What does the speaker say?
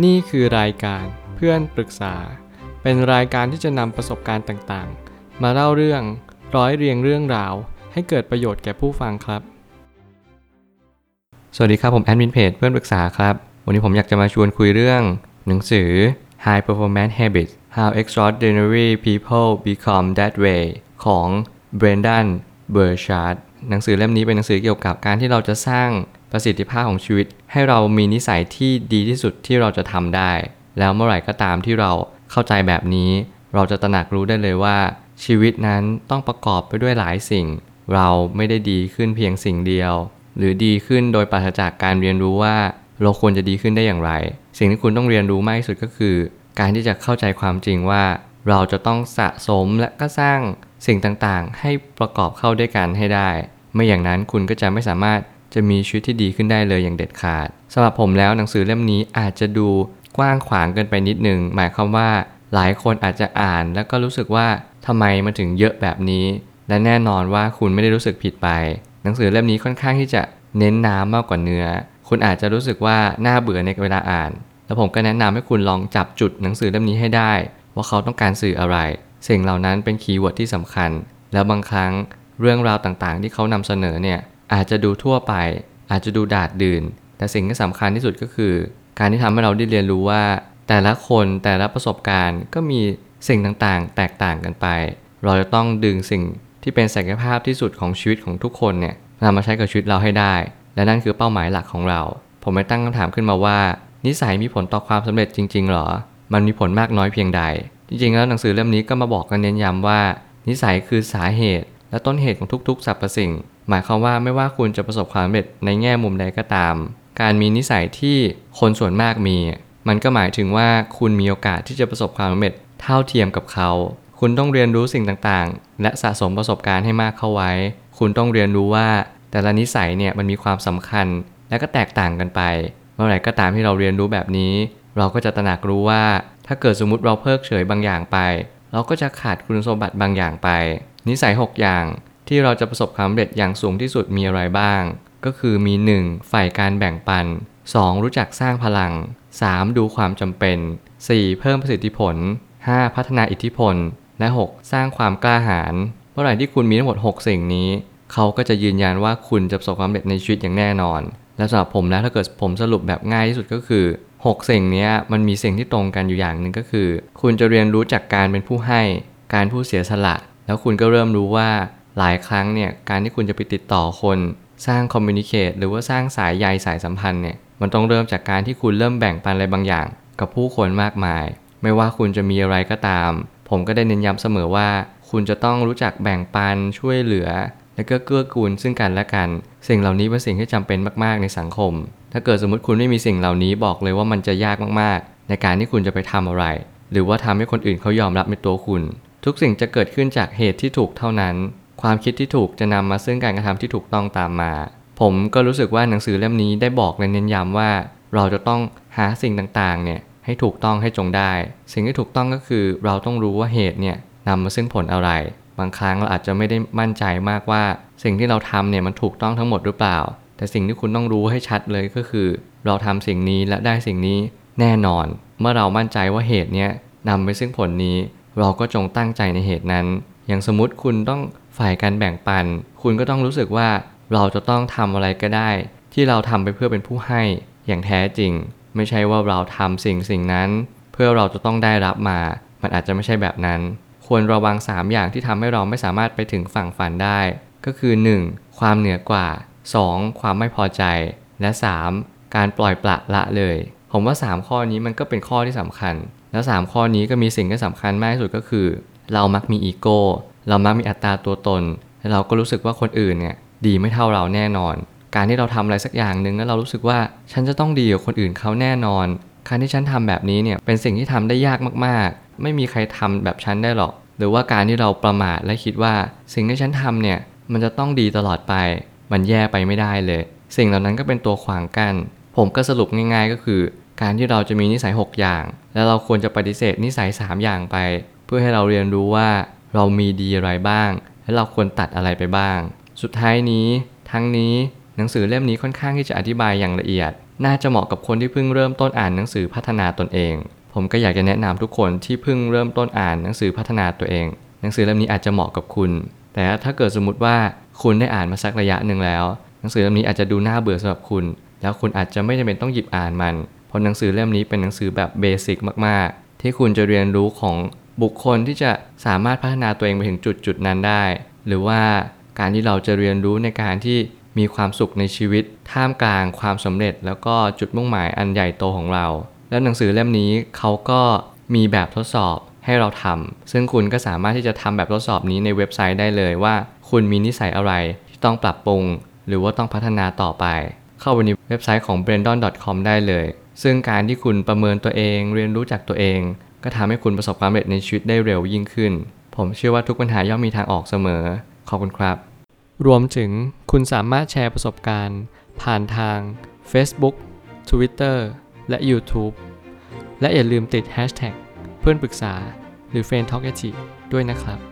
นี่คือรายการเพื่อนปรึกษา เป็นรายการที่จะนำประสบการณ์ต่างๆ มาเล่าเรื่องร้อยเรียงเรื่องราว ให้เกิดประโยชน์แก่ผู้ฟังครับ สวัสดีครับผมแอดมินเพจเพื่อนปรึกษาครับ วันนี้ผมอยากจะมาชวนคุยเรื่อง หนังสือ High Performance Habits How Extraordinary People Become That Way ของ Brendan Burchard หนังสือเล่มนี้เป็นหนังสือเกี่ยวกับการที่เราจะสร้าง ประสิทธิภาพของชีวิต ให้เรามีนิสัยที่ดีที่สุดที่เราจะทำได้ แล้วเมื่อไหร่ก็ตามที่เราเข้าใจแบบนี้ เราจะตระหนักรู้ได้เลยว่า ชีวิตนั้นต้องประกอบไปด้วยหลายสิ่ง เราไม่ได้ดีขึ้นเพียงสิ่งเดียว หรือดีขึ้นโดยปราศจากการเรียนรู้ว่า เราควรจะดีขึ้นได้อย่างไร สิ่งที่คุณต้องเรียนรู้มากที่สุดก็คือ การที่จะเข้าใจความจริงว่า เราจะต้องสะสมและก็สร้างสิ่งต่างๆ ให้ประกอบเข้าด้วยกันให้ได้ ไม่อย่างนั้นคุณก็จะไม่สามารถ จะมีชีวิตที่ดีขึ้นได้เลยอย่างเด็ดขาดสำหรับผมแล้วหนังสือเล่มนี้อาจจะดูกว้างขวางเกินไปนิดนึงหมายความว่าหลายคนอาจจะอ่านแล้วก็รู้สึกว่าทำไมมันถึงเยอะแบบนี้ และแน่นอนว่าคุณไม่ได้รู้สึกผิดไป หนังสือเล่มนี้ค่อนข้างที่จะเน้นน้ำมากกว่าเนื้อ คุณอาจจะรู้สึกว่าน่าเบื่อในเวลาอ่าน แล้วผมก็แนะนำให้คุณลองจับจุดหนังสือเล่มนี้ให้ได้ ว่าเขาต้องการสื่ออะไร สิ่งเหล่านั้นเป็น keyword ที่สำคัญ แล้วบางครั้งเรื่องราวต่างๆ ที่เขานำเสนอเนี่ย อาจจะดูทั่วไป อาจจะดูดาษดื่น แต่สิ่งที่สำคัญที่สุดก็คือ การที่ทำให้เราได้เรียนรู้ว่า แต่ละคนแต่ละประสบการณ์ก็มีสิ่งต่างๆ แตกต่างกันไป เราจะต้องดึงสิ่งที่เป็นศักยภาพที่สุดของชีวิตของทุกคนเนี่ยนำมาใช้กับชีวิตเราให้ได้ และนั่นคือเป้าหมายหลักของเรา ผมไม่ตั้งคำถามขึ้นมาว่า นิสัยมีผลต่อความสำเร็จจริง ๆ หรอ มันมีผลมากน้อยเพียงใด จริง ๆ แล้วหนังสือเล่มนี้ก็มาบอกกันเน้นย้ำว่า นิสัยคือสาเหตุ และต้นเหตุของทุกๆสรรพสิ่ง หมายความว่าไม่ว่าคุณจะประสบความสำเร็จในแง่มุมใดก็ตาม การมีนิสัยที่คนส่วนมากมี มันก็หมายถึงว่าคุณมีโอกาสที่จะประสบความสำเร็จเท่าเทียมกับเขา คุณต้องเรียนรู้สิ่งต่างๆ และสะสมประสบการณ์ให้มากเข้าไว้ คุณต้องเรียนรู้ว่า แต่ละนิสัยเนี่ยมันมีความสำคัญ และก็แตกต่างกันไป เมื่อไหร่ก็ตามที่เราเรียนรู้แบบนี้ เราก็จะตระหนักรู้ว่า ถ้าเกิดสมมติเราเพิกเฉยบางอย่างไป เราก็จะขาดคุณสมบัติบางอย่างไป นิสัย 6 อย่าง ที่เราจะประสบความสำเร็จอย่างสูงที่สุดมีอะไรบ้าง ก็คือมี 1. ฝ่ายการแบ่งปัน 2. รู้จักสร้างพลัง 3. ดูความจำเป็น 4. เพิ่มประสิทธิผล 5. พัฒนาอิทธิพล และ 6. สร้างความกล้าหาญเมื่อไหร่ที่คุณมีทั้งหมด 6 สิ่งนี้ เขาก็จะยืนยันว่าคุณจะประสบความสำเร็จในชีวิตอย่างแน่นอน และสำหรับผมแล้วถ้าเกิดผมสรุปแบบง่ายที่สุดก็คือ 6 สิ่งนี้มันมีสิ่งที่ตรงกันอยู่อย่างหนึ่งก็คือ คุณจะเรียนรู้จากการเป็นผู้ให้ การผู้เสียสละ แล้วคุณก็เริ่มรู้ว่า หลายครั้งเนี่ยการที่คุณจะไปติดต่อคน สร้างคอมมิวนิเคตหรือว่าสร้างสายใยสายสัมพันธ์เนี่ยมันต้องเริ่มจากการที่คุณเริ่มแบ่งปันอะไรบางอย่าง กับผู้คนมากมาย ไม่ว่าคุณจะมีอะไรก็ตาม ผมก็ได้เน้นย้ำเสมอว่า คุณจะต้องรู้จักแบ่งปันช่วยเหลือ และก็เกื้อกูลซึ่งกันและกัน สิ่งเหล่านี้เป็นสิ่งที่จำเป็นมากๆในสังคม ถ้าเกิดสมมติคุณไม่มีสิ่งเหล่านี้บอกเลยว่ามันจะยากมากๆ ในการที่คุณจะไปทำอะไร หรือว่าทำให้คนอื่นเขายอมรับในตัวคุณ ทุกสิ่งจะเกิดขึ้นจากเหตุที่ถูกเท่านั้น ความคิดที่ถูกจะนำมาซึ่งการกระทำที่ถูกต้องตามมา ผมก็รู้สึกว่าหนังสือเล่มนี้ได้บอกและเน้นย้ำว่า เราจะต้องหาสิ่งต่างๆเนี่ยให้ถูกต้องให้จงได้ สิ่งที่ถูกต้องก็คือเราต้องรู้ว่าเหตุเนี่ยนำมาซึ่งผลอะไร บางครั้งเราอาจจะไม่ได้มั่นใจมากว่า สิ่งที่เราทำเนี่ยมันถูกต้องทั้งหมดหรือเปล่า แต่สิ่งที่คุณต้องรู้ให้ชัดเลยก็คือ เราทำสิ่งนี้และได้สิ่งนี้แน่นอน เมื่อเรามั่นใจว่าเหตุเนี้ยนำไปซึ่งผลนี้ เราก็จงตั้งใจในเหตุนั้น อย่างสมมติคุณต้อง ฝ่ายการแบ่งปัน คุณก็ต้องรู้สึกว่าเราจะต้องทำอะไรก็ได้ ที่เราทำไปเพื่อเป็นผู้ให้อย่างแท้จริง ไม่ใช่ว่าเราทำสิ่งสิ่งนั้น เพื่อเราจะต้องได้รับมา มันอาจจะไม่ใช่แบบนั้น ควรระวัง 3 อย่างที่ทำให้เราไม่สามารถไปถึงฝั่งฝันได้ ก็คือ 1. ความเหนือกว่า 2. ความไม่พอใจ และ 3. การปล่อยปละละเลย ผมว่า 3 ข้อนี้มันก็เป็นข้อที่สำคัญ แล้ว3ข้อนี้ก็มีสิ่งที่สำคัญมากที่สุดก็คือ เรามักมีอีโก้ เรามักมีอัตราตัวตน และเราก็รู้สึกว่าคนอื่นเนี่ยดีไม่เท่าเราแน่นอน การที่เราทำอะไรสักอย่างหนึ่งแล้วเรารู้สึกว่าฉันจะต้องดีกว่าคนอื่นเขาแน่นอน การที่ฉันทำแบบนี้เนี่ยเป็นสิ่งที่ทำได้ยากมากๆ ไม่มีใครทำแบบฉันได้หรอก หรือว่าการที่เราประมาทและคิดว่า สิ่งที่ฉันทำเนี่ยมันจะต้องดีตลอดไป มันแย่ไปไม่ได้เลย สิ่งเหล่านั้นก็เป็นตัวขวางกัน้นผมก็สรุปง่ายๆก็คือ การที่เราจะมีนิสัย 6 อย่าง แล้วเราควรจะปฏิเสธนิสัย 3 อย่างไป เพื่อให้เราเรียนรู้ว่า เรามีดีอะไรบ้าง และเราควรตัดอะไรไปบ้าง สุดท้ายนี้ ทั้งนี้หนังสือเล่มนี้ค่อนข้างที่จะอธิบายอย่างละเอียด น่าจะเหมาะกับคนที่เพิ่งเริ่มต้นอ่านหนังสือพัฒนาตนเอง ผมก็อยากจะแนะนำทุกคนที่เพิ่งเริ่มต้นอ่านหนังสือพัฒนาตัวเอง หนังสือเล่มนี้อาจจะเหมาะกับคุณ แต่ถ้าเกิดสมมติว่าคุณได้อ่านมาสักระยะหนึ่งแล้ว หนังสือเล่มนี้อาจจะดูน่าเบื่อสำหรับคุณ แล้วคุณอาจจะไม่จำเป็นต้องหยิบอ่านมัน เพราะหนังสือเล่มนี้เป็นหนังสือแบบเบสิกมากๆ ที่คุณจะเรียนรู้ของ บุคคลที่จะสามารถพัฒนาตัวเองไปถึงจุดจุดนั้นได้ หรือว่าการที่เราจะเรียนรู้ในการที่มีความสุขในชีวิต ท่ามกลางความสำเร็จ แล้วก็จุดมุ่งหมายอันใหญ่โตของเรา แล้วหนังสือเล่มนี้เขาก็มีแบบทดสอบให้เราทำซึ่งคุณก็สามารถที่จะทำแบบทดสอบนี้ในเว็บไซต์ได้เลยว่า คุณมีนิสัยอะไรที่ต้องปรับปรุง หรือว่าต้องพัฒนาต่อไป เข้าไปในเว็บไซต์ของ brandon.com ได้เลย ซึ่งการที่คุณประเมินตัวเอง เรียนรู้จากตัวเอง ก็ทำให้คุณประสบความสำเร็จในชีวิตได้เร็วยิ่งขึ้น ผมเชื่อว่าทุกปัญหาย่อมมีทางออกเสมอ ขอบคุณครับ รวมถึงคุณสามารถแชร์ประสบการณ์ ผ่านทาง Facebook Twitter และ YouTube และอย่าลืมติด Hashtag เพื่อนปรึกษาหรือ f r ร e n d t a l k ด้วยนะครับ